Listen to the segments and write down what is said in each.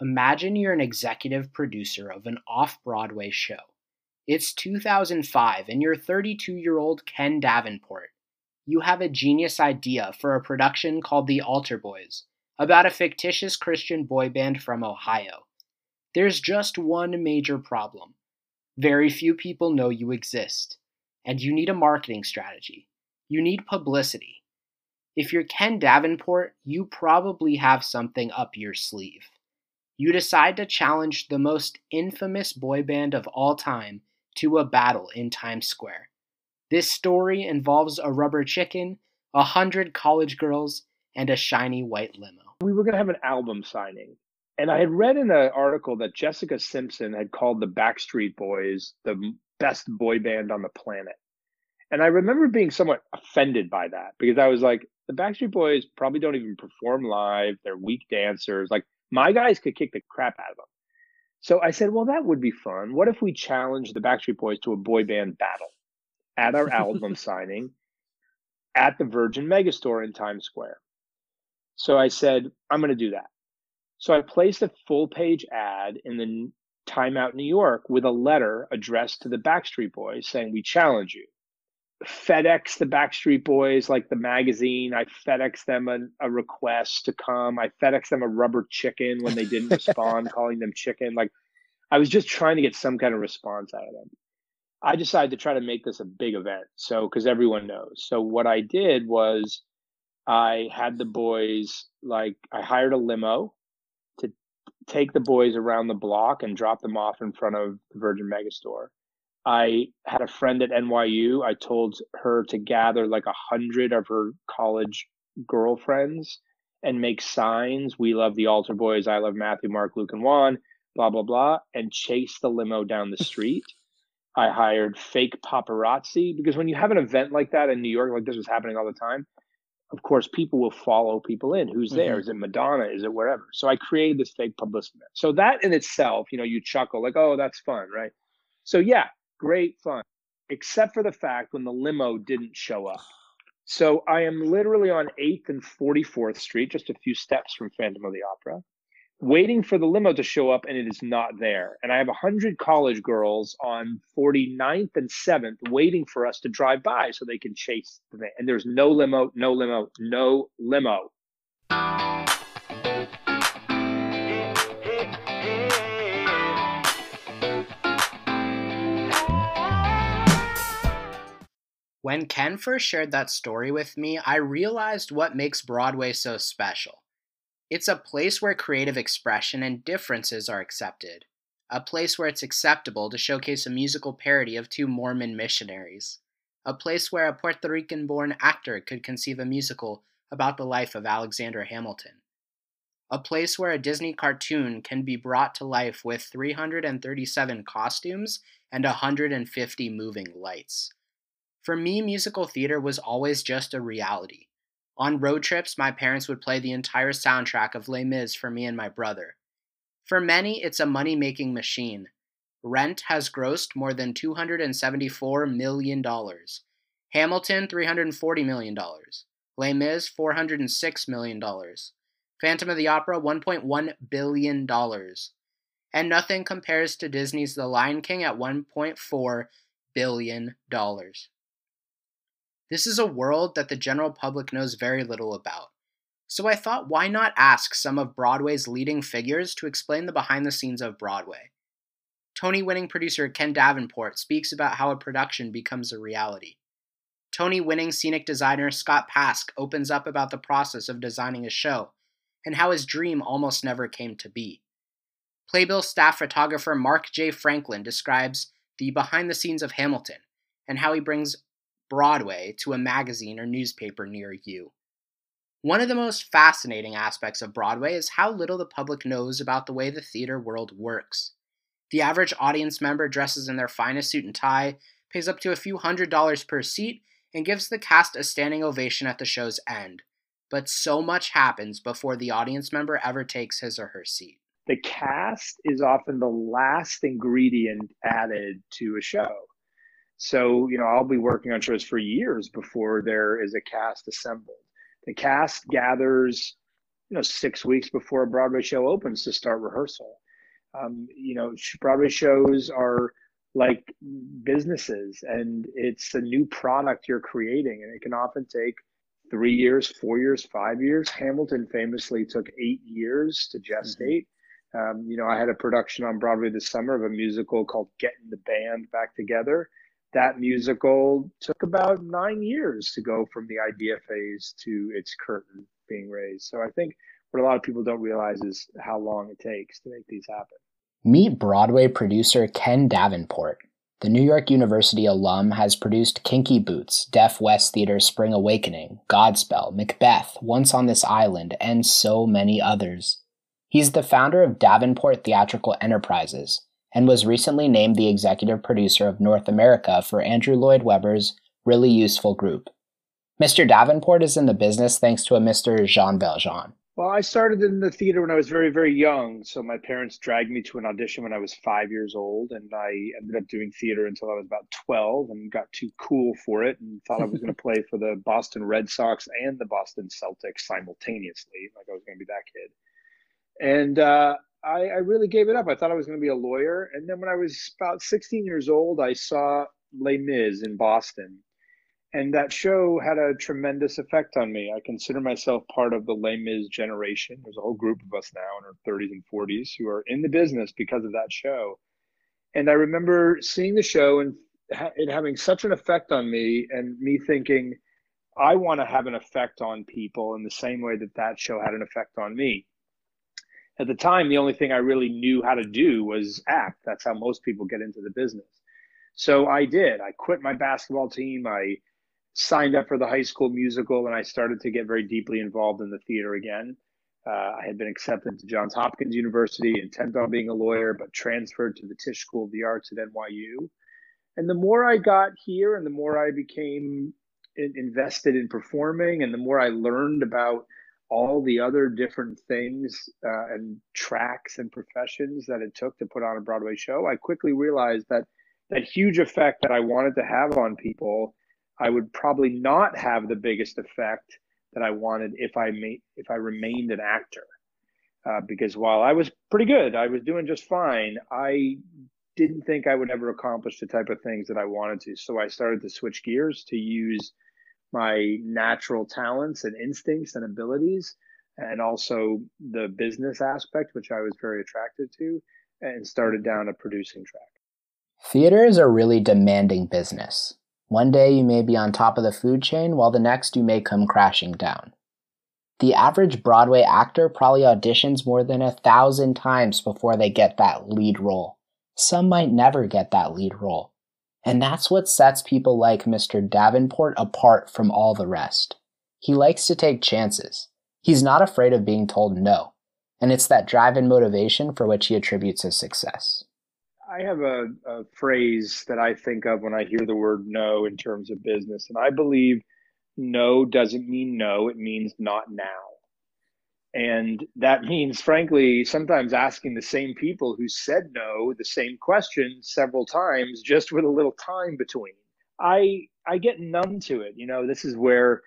Imagine you're an executive producer of an off Broadway show. It's 2005 and you're 32 year old Ken Davenport. You have a genius idea for a production called The Altar Boyz about a fictitious Christian boy band from Ohio. There's just one major problem very few people know you exist, and you need a marketing strategy. You need publicity. If you're Ken Davenport, you probably have something up your sleeve. You decide to challenge the most infamous boy band of all time to a battle in Times Square. This story involves a rubber chicken, a hundred college girls, and a shiny white limo. We were going to have an album signing. And I had read in an article that Jessica Simpson had called the Backstreet Boys the best boy band on the planet. And I remember being somewhat offended by that because I was like, the Backstreet Boys probably don't even perform live. They're weak dancers. Like my guys could kick the crap out of them. So I said, well, that would be fun. What if we challenge the Backstreet Boys to a boy band battle at our album signing at the Virgin Megastore in Times Square? So I said, I'm going to do that. So I placed a full page ad in the Time Out New York with a letter addressed to the Backstreet Boys saying, We challenge you. FedEx the Backstreet Boys, like the magazine. I FedEx them a, a, request to come. I FedEx them a rubber chicken when they didn't respond, calling them chicken. Like I was just trying to get some kind of response out of them. I decided to try to make this a big event. So, because everyone knows. So, what I did was I had the boys, like, I hired a limo to take the boys around the block and drop them off in front of the Virgin Megastore I had a friend at NYU. I told her to gather like a hundred of her college girlfriends and make signs. We love the Altar Boyz. I love Matthew, Mark, Luke, and Juan. Blah blah blah, and chase the limo down the street. I hired fake paparazzi because when you have an event like that in New York, like this was happening all the time, of course, people will follow people in. Who's there? Mm-hmm. Is it Madonna? Is it wherever? So I created this fake publicity. So that in itself, you know, you chuckle like, oh, that's fun, right? So yeah, great fun, except for the fact when the limo didn't show up. So I am literally on 8th and 44th Street, just a few steps from Phantom of the Opera, waiting for the limo to show up, and it is not there. And I have 100 college girls on 49th and 7th waiting for us to drive by so they can chase the van. And there's no limo, no limo, no limo. When Ken first shared that story with me, I realized what makes Broadway so special. It's a place where creative expression and differences are accepted, a place where it's acceptable to showcase a musical parody of two Mormon missionaries, a place where a Puerto Rican born actor could conceive a musical about the life of Alexander Hamilton, a place where a Disney cartoon can be brought to life with 337 costumes and 150 moving lights for me, musical theater was always just a reality. On road trips, my parents would play the entire soundtrack of Les Mis for me and my brother. For many, it's a money making machine. Rent has grossed more than $274 million. Hamilton, $340 million. Les Mis, $406 million. Phantom of the Opera, $1.1 billion. And nothing compares to Disney's The Lion King at $1.4 billion. This is a world that the general public knows very little about. So I thought, why not ask some of Broadway's leading figures to explain the behind the scenes of Broadway? Tony winning producer Ken Davenport speaks about how a production becomes a reality. Tony winning scenic designer Scott Pask opens up about the process of designing a show and how his dream almost never came to be. Playbill staff photographer Marc J. Franklin describes the behind the scenes of Hamilton and how he brings Broadway to a magazine or newspaper near you. One of the most fascinating aspects of Broadway is how little the public knows about the way the theater world works. The average audience member dresses in their finest suit and tie, pays up to a few hundred dollars per seat, and gives the cast a standing ovation at the show's end. But so much happens before the audience member ever takes his or her seat. The cast is often the last ingredient added to a show. So, you know, I'll be working on shows for years before there is a cast assembled. The cast gathers you know, six weeks before a Broadway show opens to start rehearsal. Um, you know, Broadway shows are like businesses and it's a new product you're creating and it can often take three years, four years, five years. Hamilton famously took eight years to gestate. Mm-hmm. Um, you know, I had a production on Broadway this summer of a musical called Getting the Band Back Together. That musical took about nine years to go from the idea phase to its curtain being raised. So I think what a lot of people don't realize is how long it takes to make these happen. Meet Broadway producer Ken Davenport. The New York University alum has produced Kinky Boots, Deaf West Theater's Spring Awakening, Godspell, Macbeth, Once on This Island, and so many others. He's the founder of Davenport Theatrical Enterprises and was recently named the executive producer of North America for Andrew Lloyd Webber's Really Useful Group. Mr. Davenport is in the business thanks to a Mr. Jean Valjean. Well, I started in the theater when I was very, very young. So my parents dragged me to an audition when I was five years old, and I ended up doing theater until I was about twelve, and got too cool for it, and thought I was going to play for the Boston Red Sox and the Boston Celtics simultaneously, like I was going to be that kid. And uh, I, I really gave it up. I thought I was going to be a lawyer, and then when I was about sixteen years old, I saw Les Mis in Boston and that show had a tremendous effect on me. I consider myself part of the Les Mis generation. There's a whole group of us now in our 30s and 40s who are in the business because of that show. And I remember seeing the show and it having such an effect on me, and me thinking, I want to have an effect on people in the same way that that show had an effect on me. At the time, the only thing I really knew how to do was act. That's how most people get into the business. So I did. I quit my basketball team. I signed up for the high school musical and I started to get very deeply involved in the theater again. Uh, I had been accepted to Johns Hopkins University, intent on being a lawyer, but transferred to the Tisch School of the Arts at NYU. And the more I got here and the more I became in, invested in performing and the more I learned about all the other different things uh, and tracks and professions that it took to put on a Broadway show, I quickly realized that that huge effect that I wanted to have on people I would probably not have the biggest effect that I wanted if I made if I remained an actor. Uh, because while I was pretty good, I was doing just fine. I didn't think I would ever accomplish the type of things that I wanted to. So I started to switch gears to use my natural talents and instincts and abilities, and also the business aspect, which I was very attracted to, and started down a producing track. Theater is a really demanding business. One day you may be on top of the food chain, while the next you may come crashing down. The average Broadway actor probably auditions more than a thousand times before they get that lead role. Some might never get that lead role. And that's what sets people like Mr. Davenport apart from all the rest. He likes to take chances. He's not afraid of being told no. And it's that drive and motivation for which he attributes his success. I have a, a, phrase that I think of when I hear the word no in terms of business. And I believe no doesn't mean no, it means not now. And that means, frankly, sometimes asking the same people who said no the same question several times, just with a little time between. I I get numb to it. You know, this is where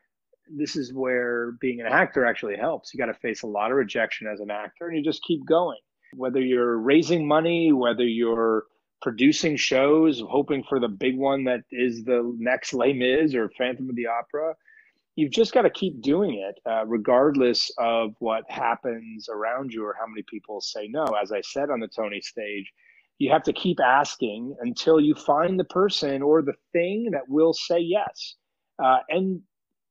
this is where being an actor actually helps. You got to face a lot of rejection as an actor, and you just keep going whether you're raising money, whether you're producing shows, hoping for the big one that is the next Les Mis or Phantom of the Opera. You've just got to keep doing it, uh, regardless of what happens around you or how many people say no. As I said on the Tony stage, you have to keep asking until you find the person or the thing that will say yes. Uh, and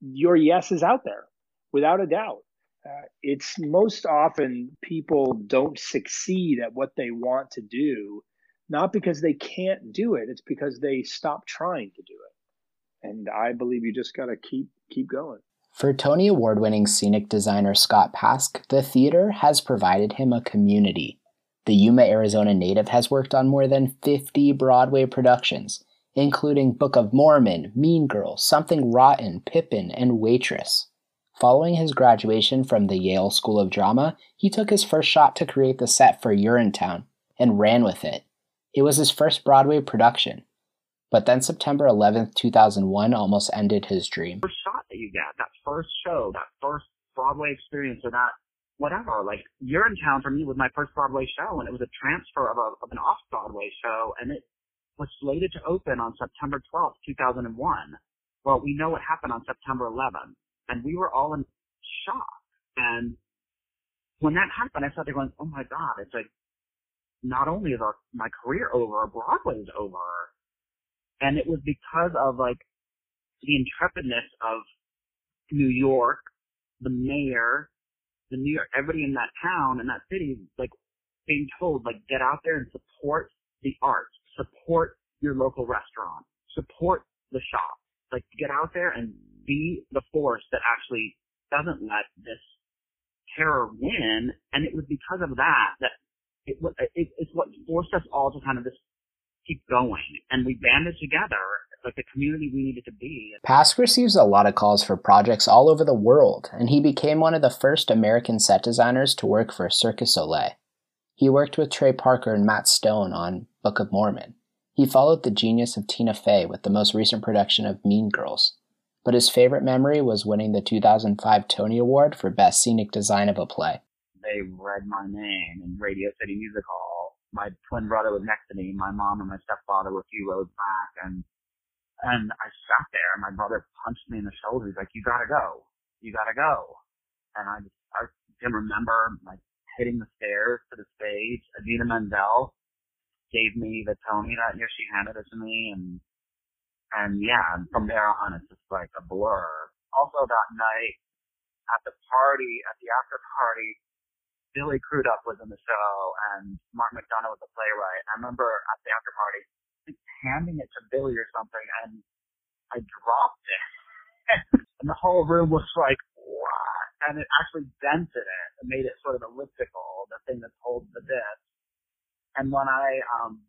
your yes is out there without a doubt. Uh, it's most often people don't succeed at what they want to do, not because they can't do it, it's because they stop trying to do it. And I believe you just got to keep keep going. For Tony Award winning scenic designer Scott Pask, the theater has provided him a community. The Yuma, Arizona native has worked on more than 50 Broadway productions, including Book of Mormon, Mean Girl, Something Rotten, Pippin, and Waitress. Following his graduation from the Yale School of Drama, he took his first shot to create the set for Urinetown and ran with it. It was his first Broadway production. But then September 11th, 2001 almost ended his dream. That you get, that first show, that first Broadway experience, or that whatever. Like Urinetown for me was my first Broadway show, and it was a transfer of, a, of an off Broadway show, and it was slated to open on September 12th, 2001. Well, we know what happened on September 11th, and we were all in shock. And when that happened, I started going, "Oh my God!" It's like not only is our my career over, Broadway's over, and it was because of like the intrepidness of New York, the mayor, the New York, everybody in that town and that city, like being told, like get out there and support the arts, support your local restaurant, support the shop, like get out there and be the force that actually doesn't let this terror win. And it was because of that that it, it, it's what forced us all to kind of just keep going. And we banded together like the community we needed to be. Pask receives a lot of calls for projects all over the world, and he became one of the first American set designers to work for Cirque Soleil. He worked with Trey Parker and Matt Stone on Book of Mormon. He followed the genius of Tina Fey with the most recent production of Mean Girls. But his favorite memory was winning the 2005 Tony Award for Best Scenic Design of a Play. They read my name in Radio City Music Hall. My twin brother was next to me. My mom and my stepfather were a few rows back, and and I sat there and my brother punched me in the shoulder. He's like, you gotta go. You gotta go. And I just, I can remember like hitting the stairs to the stage. Idina Menzel gave me the Tony that year. She handed it to me and, and yeah, from there on it's just like a blur. Also that night at the party, at the after party, Billy Crudup was in the show and Mark McDonagh was the playwright. I remember at the after party, handing it to Billy or something, and I dropped it. and the whole room was like, what? And it actually dented it and made it sort of elliptical, the thing that holds the disc. And when I um,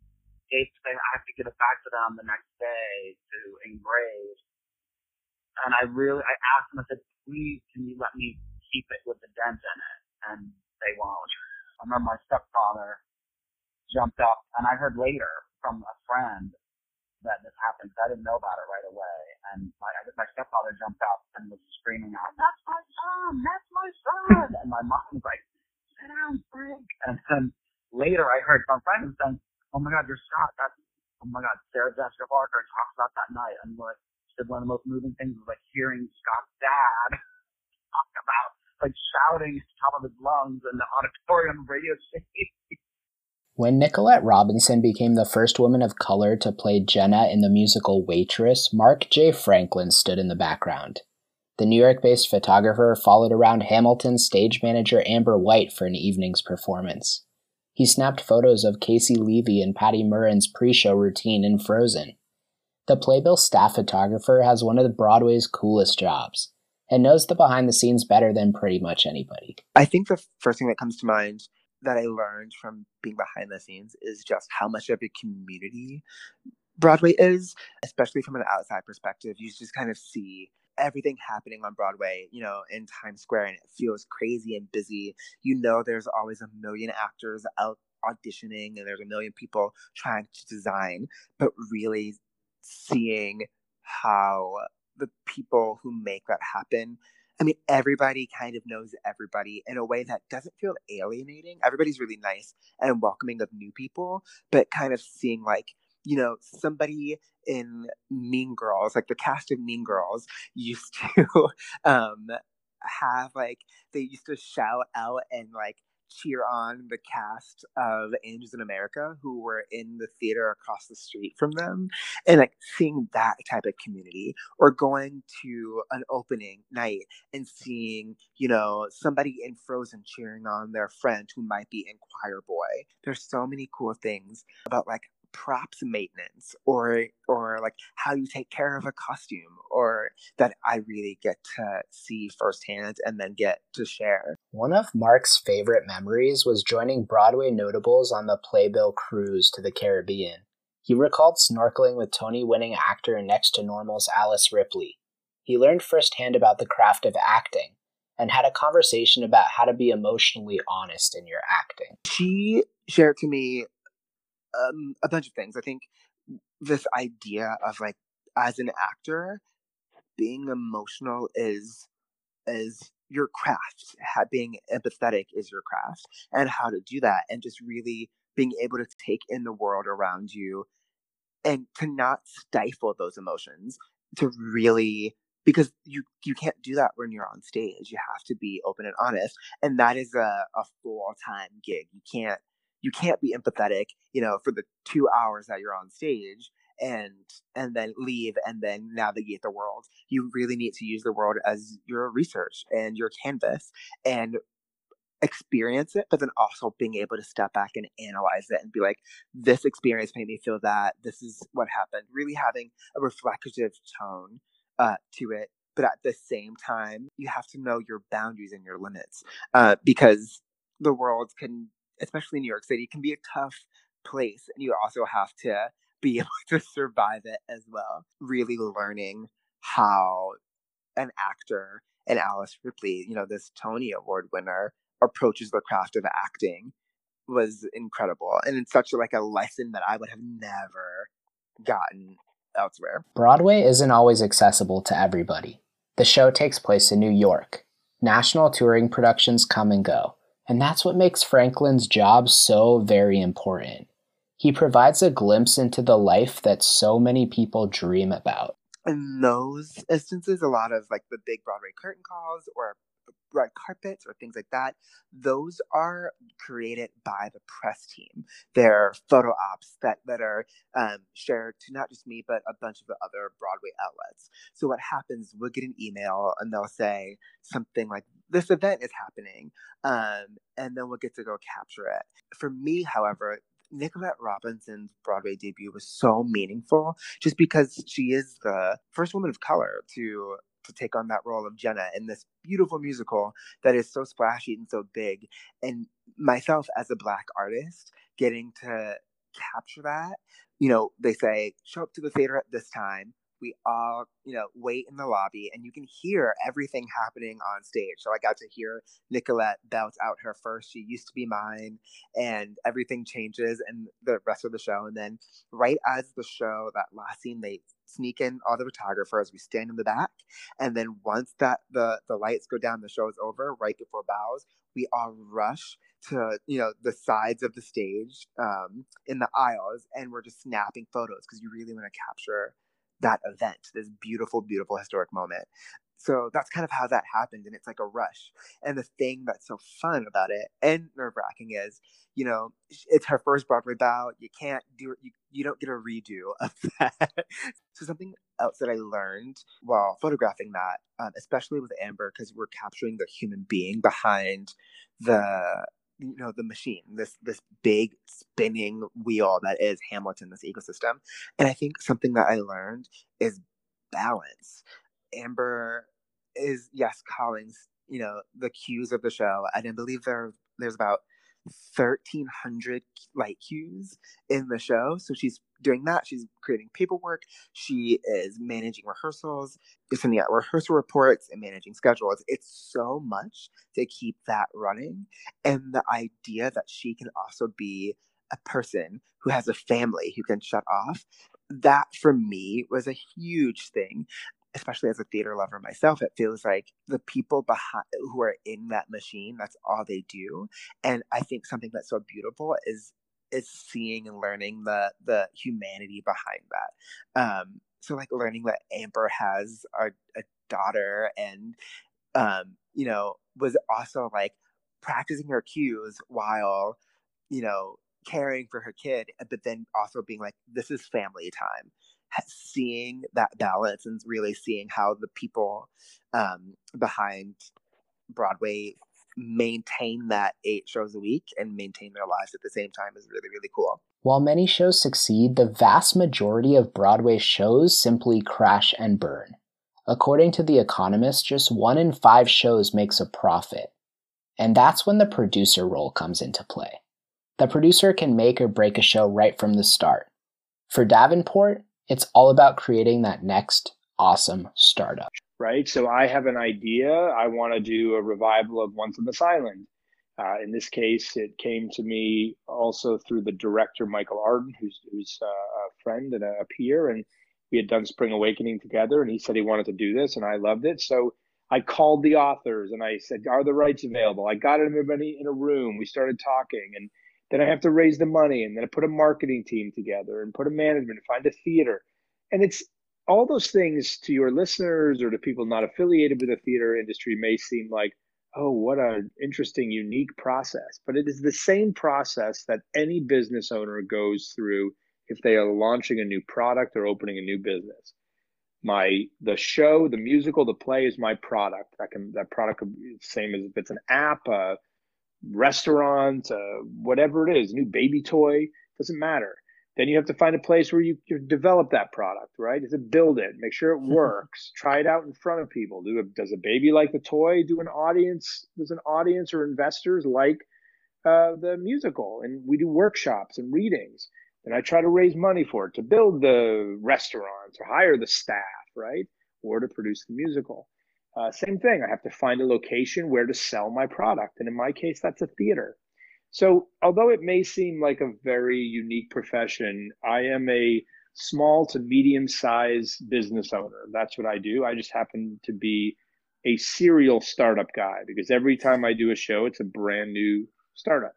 gave I have to give it back to them the next day to engrave. And I really, I asked them, I said, please, can you let me keep it with the dent in it? And they won't. I remember my stepfather jumped up, and I heard later from a friend that this happened. I didn't know about it right away. And my, my stepfather jumped up and was screaming out, that's my son, that's my son. And my mom was like, sit down, Frank. And then later I heard from friends saying, oh my God, you're Scott. That's, oh my God, Sarah Jessica Parker talks about that night. And like, said one of the most moving things was like hearing Scott's dad talk about like shouting at the top of his lungs in the auditorium radio station. When Nicolette Robinson became the first woman of color to play Jenna in the musical Waitress, Marc J. Franklin stood in the background. The New York based photographer followed around Hamilton's stage manager Amber White for an evening's performance. He snapped photos of Caissie Levy and Patti Murin's pre show routine in Frozen. The Playbill staff photographer has one of the Broadway's coolest jobs and knows the behind the scenes better than pretty much anybody. I think the first thing that comes to mind that I learned from being behind the scenes is just how much of a community Broadway is, especially from an outside perspective. You just kind of see everything happening on Broadway, you know, in Times Square, and it feels crazy and busy. You know, there's always a million actors out auditioning, and there's a million people trying to design, but really seeing how the people who make that happen I mean, everybody kind of knows everybody in a way that doesn't feel alienating. Everybody's really nice and welcoming of new people, but kind of seeing like, you know, somebody in Mean Girls, like the cast of Mean Girls, used to um, have like, they used to shout out and like cheer on the cast of Angels in America who were in the theater across the street from them and like seeing that type of community or going to an opening night and seeing, you know, somebody in Frozen cheering on their friend who might be in Choir Boy. There's so many cool things about like props maintenance or or like how you take care of a costume or that I really get to see firsthand and then get to share. One of Marc's favorite memories was joining Broadway notables on the Playbill cruise to the Caribbean. He recalled snorkeling with Tony winning actor and Next to Normal's Alice Ripley. He learned firsthand about the craft of acting and had a conversation about how to be emotionally honest in your acting. She shared to me um, a bunch of things. I think this idea of like as an actor, being emotional is is your craft. Being empathetic is your craft, and how to do that, and just really being able to take in the world around you, and to not stifle those emotions. To really because you you can't do that when you're on stage. You have to be open and honest, and that is a, a full time gig. You can't you can't be empathetic, you know, for the two hours that you're on stage and and then leave and then navigate the world. You really need to use the world as your research and your canvas and experience it, but then also being able to step back and analyze it and be like, this experience made me feel that. This is what happened. Really having a reflective tone uh, to it. But at the same time, you have to know your boundaries and your limits uh, because the world can, especially in New York City, can be a tough place. And you also have to be able to survive it as well. Really learning how an actor and Alice Ripley, you know, this Tony Award winner, approaches the craft of acting was incredible. And it's such like a lesson that I would have never gotten elsewhere. Broadway isn't always accessible to everybody. The show takes place in New York. National touring productions come and go, and that's what makes Franklin's job so very important. He provides a glimpse into the life that so many people dream about. In those instances, a lot of like the big Broadway curtain calls or red carpets or things like that, those are created by the press team. They're photo ops that, that are um, shared to not just me, but a bunch of the other Broadway outlets. So what happens, we'll get an email and they'll say something like, this event is happening. Um, and then we'll get to go capture it. For me, however, Nicolette Robinson's Broadway debut was so meaningful just because she is the first woman of color to to take on that role of Jenna in this beautiful musical that is so splashy and so big. And myself as a black artist, getting to capture that, you know, they say, show up to the theater at this time. We all, you know, wait in the lobby and you can hear everything happening on stage. So I got to hear Nicolette belt out her first, She Used to Be Mine, and everything changes and the rest of the show. And then right as the show, that last scene, they sneak in all the photographers. We stand in the back, and then once that the the lights go down, the show is over. Right before bows, we all rush to you know the sides of the stage um, in the aisles, and we're just snapping photos because you really want to capture that event, this beautiful, beautiful historic moment. So that's kind of how that happened and it's like a rush. And the thing that's so fun about it and nerve-wracking is you know it's her first broadway bow you can't do it, you, you don't get a redo of that. So something else that i learned while photographing that um, especially with amber because we're capturing the human being behind the you know the machine this this big spinning wheel that is hamilton this ecosystem. And i think something that i learned is balance. Amber is yes calling you know the cues of the show, I and I believe there there's about 1300 light cues in the show. So she's doing that she's creating paperwork she is managing rehearsals sending out rehearsal reports and managing schedules it's so much to keep that running and the idea that she can also be a person who has a family who can shut off that for me was a huge thing especially as a theater lover myself, it feels like the people behind who are in that machine, that's all they do. And I think something that's so beautiful is is seeing and learning the the humanity behind that. Um, so like learning that Amber has a, a daughter and um, you know, was also like practicing her cues while, you know, caring for her kid, but then also being like, this is family time seeing that balance and really seeing how the people um, behind Broadway maintain that eight shows a week and maintain their lives at the same time is really, really cool. While many shows succeed, the vast majority of Broadway shows simply crash and burn. According to The Economist, just one in five shows makes a profit. And that's when the producer role comes into play. The producer can make or break a show right from the start. For Davenport, it's all about creating that next awesome startup. Right. So I have an idea. I want to do a revival of Once on This Island. Uh, in this case, it came to me also through the director Michael Arden, who's who's uh, a friend and a peer, and we had done Spring Awakening together. And he said he wanted to do this, and I loved it. So I called the authors and I said, "Are the rights available?" I got everybody in a room. We started talking, and then I have to raise the money, and then I put a marketing team together and put a management, find a theater, and it's all those things to your listeners or to people not affiliated with the theater industry may seem like, oh, what an interesting, unique process. But it is the same process that any business owner goes through if they are launching a new product or opening a new business my the show, the musical, the play is my product. That can that product same as if it's an app, a restaurant, uh, whatever it is, a new baby toy, doesn't matter. Then you have to find a place where you, you develop that product, right? Is it build it, make sure it works, try it out in front of people. Do a, does a baby like the toy? Do an audience? Does an audience or investors like uh, the musical? And we do workshops and readings and I try to raise money for it to build the restaurants or hire the staff, right? Or to produce the musical. Uh, same thing. I have to find a location where to sell my product. And in my case, that's a theater. So, although it may seem like a very unique profession, I am a small to medium sized business owner. That's what I do. I just happen to be a serial startup guy because every time I do a show, it's a brand new startup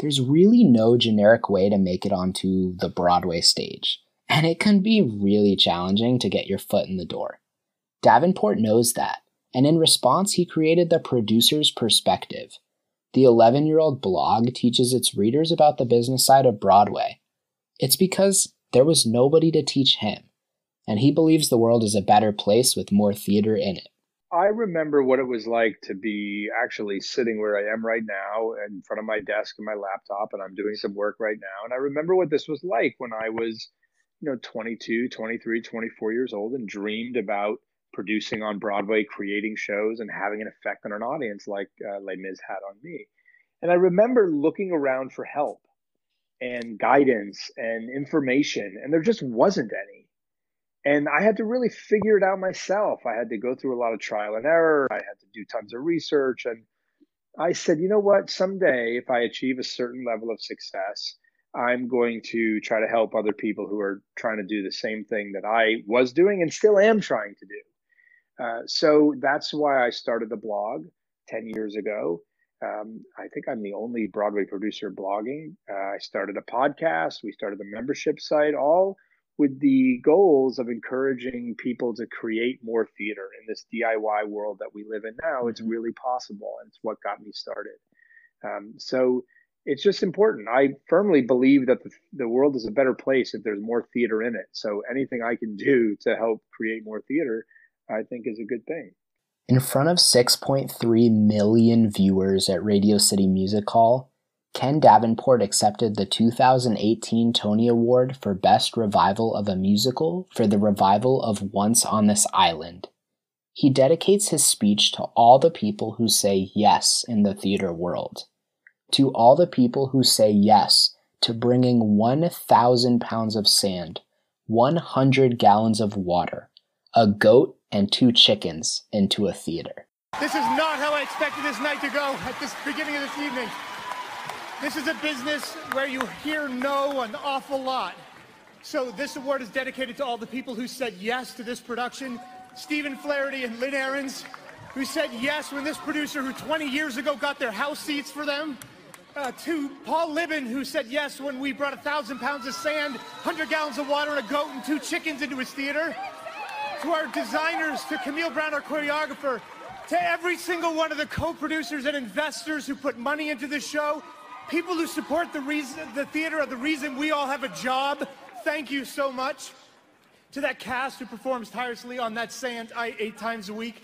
there's really no generic way to make it onto the Broadway stage, and it can be really challenging to get your foot in the door. Davenport knows that, and in response, he created the producer's perspective. The 11 year old blog teaches its readers about the business side of Broadway. It's because there was nobody to teach him, and he believes the world is a better place with more theater in it. I remember what it was like to be actually sitting where I am right now in front of my desk and my laptop, and I'm doing some work right now. And I remember what this was like when I was, you know, 22, 23, 24 years old and dreamed about producing on Broadway, creating shows, and having an effect on an audience like uh, Les Mis had on me. And I remember looking around for help and guidance and information, and there just wasn't any and I had to really figure it out myself. I had to go through a lot of trial and error. I had to do tons of research. And I said, you know what? Someday, if I achieve a certain level of success, I'm going to try to help other people who are trying to do the same thing that I was doing and still am trying to do. Uh, so that's why I started the blog 10 years ago. Um, I think I'm the only Broadway producer blogging. Uh, I started a podcast. We started a membership site, all with the goals of encouraging people to create more theater in this DIY world that we live in now. It's mm-hmm. really possible, and it's what got me started. Um, so it's just important. I firmly believe that the, the world is a better place if there's more theater in it. So anything I can do to help create more theater, I think is a good thing. In front of 6.3 million viewers at Radio City Music Hall, Ken Davenport accepted the 2018 Tony Award for Best Revival of a Musical for the revival of Once on This Island. He dedicates his speech to all the people who say yes in the theater world. To all the people who say yes to bringing 1,000 pounds of sand, 100 gallons of water, a goat, and two chickens into a theater. This is not how I expected this night to go at this beginning of this evening. This is a business where you hear no an awful lot. So this award is dedicated to all the people who said yes to this production. Stephen Flaherty and Lynn Ahrens, who said yes when this producer who 20 years ago got their house seats for them. Uh, to Paul Libin, who said yes when we brought a thousand pounds of sand, 100 gallons of water, and a goat and two chickens into his theater. To our designers, to Camille Brown, our choreographer, to every single one of the co-producers and investors who put money into this show, people who support the reason the theater are the reason we all have a job. Thank you so much. To that cast who performs tirelessly on that sand eight times a week.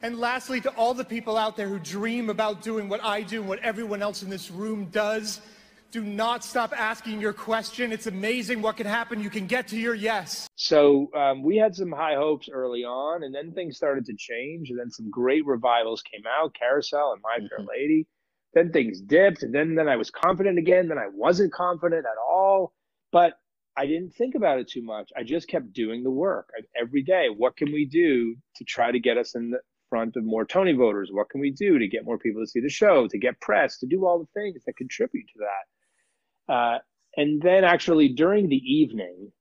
And lastly, to all the people out there who dream about doing what I do and what everyone else in this room does. Do not stop asking your question. It's amazing what can happen. You can get to your yes. So um, we had some high hopes early on, and then things started to change, and then some great revivals came out. Carousel and My Fair mm-hmm. Lady then things dipped, and then then I was confident again. Then I wasn't confident at all, but I didn't think about it too much. I just kept doing the work every day. What can we do to try to get us in the front of more Tony voters? What can we do to get more people to see the show, to get press, to do all the things that contribute to that? Uh, and then actually during the evening,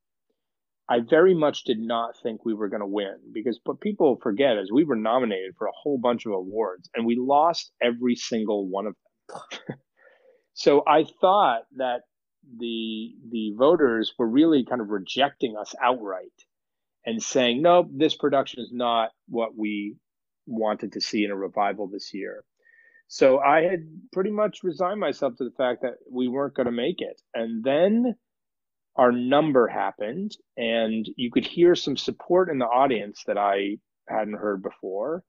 I very much did not think we were going to win because what people forget is we were nominated for a whole bunch of awards and we lost every single one of them. so I thought that the the voters were really kind of rejecting us outright and saying, "Nope, this production is not what we wanted to see in a revival this year." So I had pretty much resigned myself to the fact that we weren't going to make it. And then our number happened and you could hear some support in the audience that I hadn't heard before.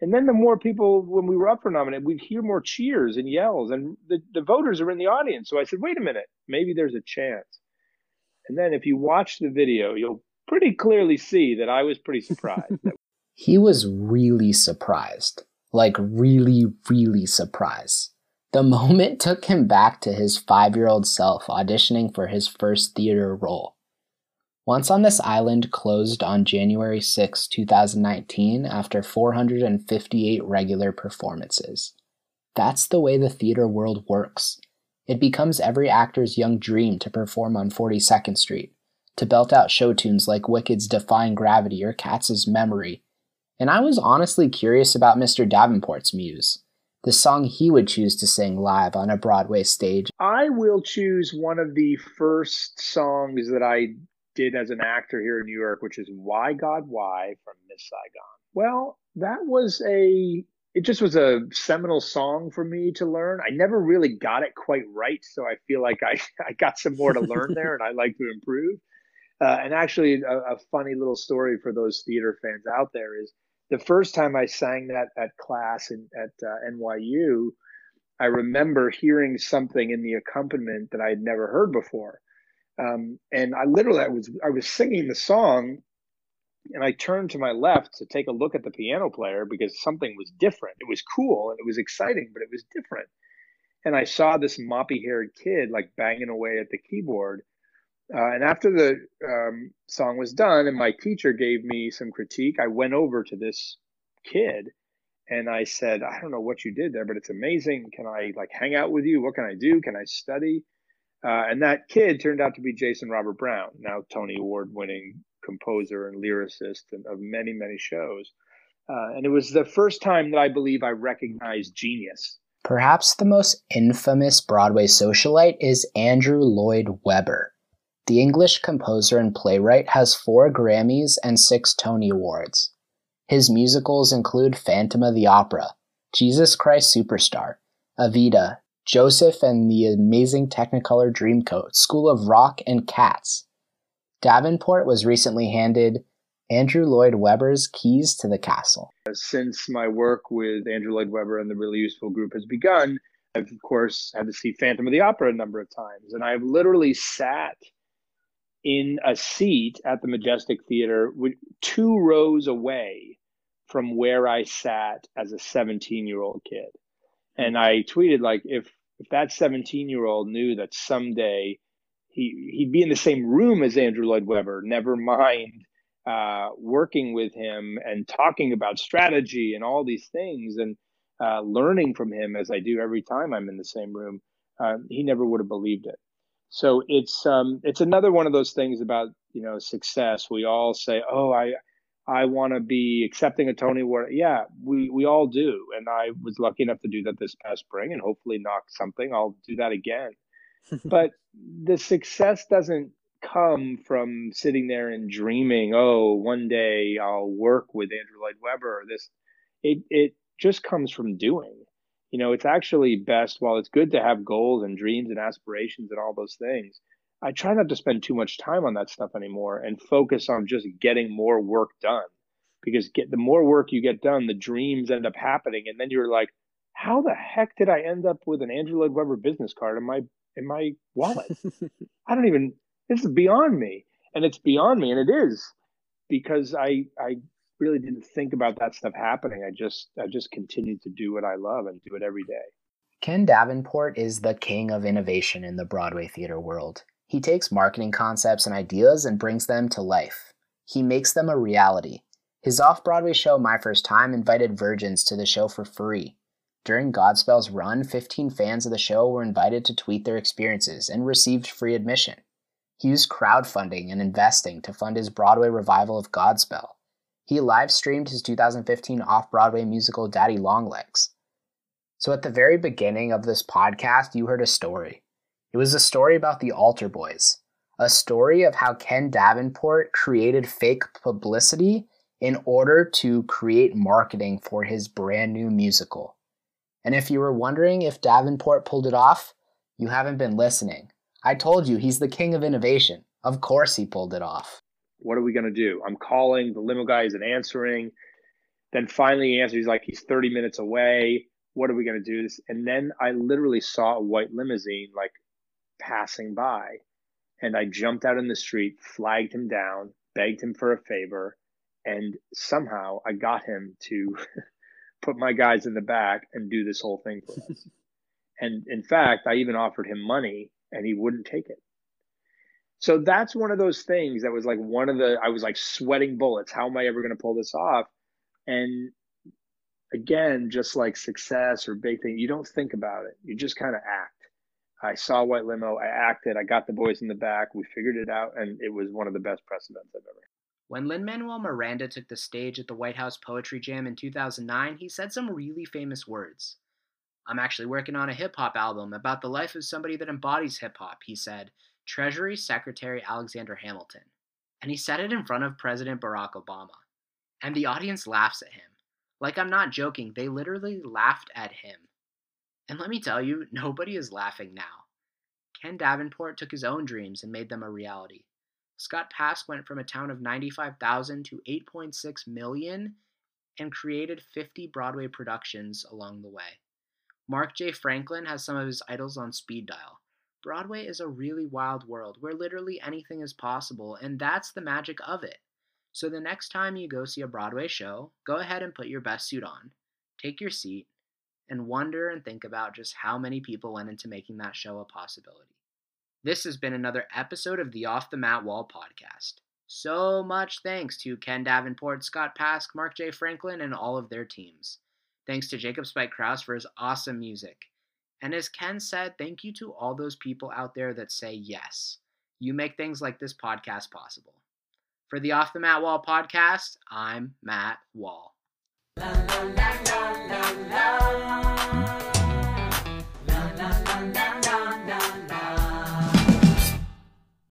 And then the more people, when we were up for nomination, we'd hear more cheers and yells, and the, the voters are in the audience. So I said, wait a minute, maybe there's a chance. And then if you watch the video, you'll pretty clearly see that I was pretty surprised. he was really surprised, like really, really surprised. The moment took him back to his five year old self auditioning for his first theater role. Once on This Island closed on January 6, 2019, after 458 regular performances. That's the way the theater world works. It becomes every actor's young dream to perform on 42nd Street, to belt out show tunes like Wicked's Defying Gravity or Katz's Memory. And I was honestly curious about Mr. Davenport's muse the song he would choose to sing live on a Broadway stage. I will choose one of the first songs that I did as an actor here in New York, which is Why God Why from Miss Saigon. Well, that was a it just was a seminal song for me to learn. I never really got it quite right, so I feel like I, I got some more to learn there, and I like to improve. Uh, and actually, a, a, funny little story for those theater fans out there is the first time I sang that at class in, at uh, NYU, I remember hearing something in the accompaniment that I had never heard before. Um, and I literally I was I was singing the song and I turned to my left to take a look at the piano player because something was different. It was cool and it was exciting, but it was different. And I saw this moppy haired kid like banging away at the keyboard. Uh, and after the um, song was done and my teacher gave me some critique, I went over to this kid and I said, I don't know what you did there, but it's amazing. Can I like hang out with you? What can I do? Can I study? Uh, and that kid turned out to be Jason Robert Brown, now Tony Award winning composer and lyricist and of many, many shows. Uh, and it was the first time that I believe I recognized genius. Perhaps the most infamous Broadway socialite is Andrew Lloyd Webber. The English composer and playwright has four Grammys and six Tony Awards. His musicals include Phantom of the Opera, Jesus Christ Superstar, Evita, Joseph and the Amazing Technicolor Dreamcoat, School of Rock, and Cats. Davenport was recently handed Andrew Lloyd Webber's keys to the castle. Since my work with Andrew Lloyd Webber and the Really Useful Group has begun, I've, of course, had to see Phantom of the Opera a number of times. And I've literally sat in a seat at the Majestic Theater, two rows away from where I sat as a 17 year old kid. And I tweeted like, if if that 17 year old knew that someday he he'd be in the same room as Andrew Lloyd Webber, never mind uh, working with him and talking about strategy and all these things and uh, learning from him as I do every time I'm in the same room, uh, he never would have believed it. So it's um, it's another one of those things about you know success. We all say, "Oh, I I want to be accepting a Tony Award." Yeah, we we all do, and I was lucky enough to do that this past spring, and hopefully knock something. I'll do that again. but the success doesn't come from sitting there and dreaming. Oh, one day I'll work with Andrew Lloyd Webber. Or this, it it just comes from doing you know, it's actually best while it's good to have goals and dreams and aspirations and all those things. I try not to spend too much time on that stuff anymore and focus on just getting more work done. Because get the more work you get done, the dreams end up happening, and then you're like, "How the heck did I end up with an Andrew Lloyd Webber business card in my in my wallet? I don't even. This is beyond me, and it's beyond me, and it is because I I really didn't think about that stuff happening. I just I just continued to do what I love and do it every day. Ken Davenport is the king of innovation in the Broadway theater world. He takes marketing concepts and ideas and brings them to life. He makes them a reality. His off Broadway show, My First Time, invited virgins to the show for free. During Godspell's run, 15 fans of the show were invited to tweet their experiences and received free admission. He used crowdfunding and investing to fund his Broadway revival of Godspell. He live streamed his 2015 off Broadway musical Daddy Longlegs. So, at the very beginning of this podcast, you heard a story. It was a story about the Altar Boyz, a story of how Ken Davenport created fake publicity in order to create marketing for his brand new musical. And if you were wondering if Davenport pulled it off, you haven't been listening. I told you he's the king of innovation. Of course he pulled it off. What are we going to do? I'm calling, the limo guy isn't answering. Then finally he answers, he's like, he's 30 minutes away. What are we going to do? This? And then I literally saw a white limousine like passing by. And I jumped out in the street, flagged him down, begged him for a favor, and somehow I got him to put my guys in the back and do this whole thing for us. and in fact, I even offered him money and he wouldn't take it. So that's one of those things that was like one of the I was like sweating bullets. How am I ever going to pull this off? And again, just like success or big thing, you don't think about it. You just kind of act. I saw White Limo, I acted, I got the boys in the back, we figured it out, and it was one of the best press events I've ever. Had. When Lin Manuel Miranda took the stage at the White House Poetry Jam in 2009, he said some really famous words. I'm actually working on a hip hop album about the life of somebody that embodies hip hop, he said, Treasury Secretary Alexander Hamilton. And he said it in front of President Barack Obama. And the audience laughs at him. Like I'm not joking, they literally laughed at him. And let me tell you, nobody is laughing now. Ken Davenport took his own dreams and made them a reality. Scott Pask went from a town of 95,000 to 8.6 million and created 50 Broadway productions along the way. Marc J. Franklin has some of his idols on speed dial. Broadway is a really wild world where literally anything is possible, and that's the magic of it. So the next time you go see a Broadway show, go ahead and put your best suit on, take your seat, and wonder and think about just how many people went into making that show a possibility. This has been another episode of the Off the Matt Wall podcast. So much thanks to Ken Davenport, Scott Pask, Marc J. Franklin, and all of their teams. Thanks to Jacob Spike Krause for his awesome music. And as Ken said, thank you to all those people out there that say yes. You make things like this podcast possible. For the Off the Matt Wall podcast, I'm Matt Wall. La, la, la,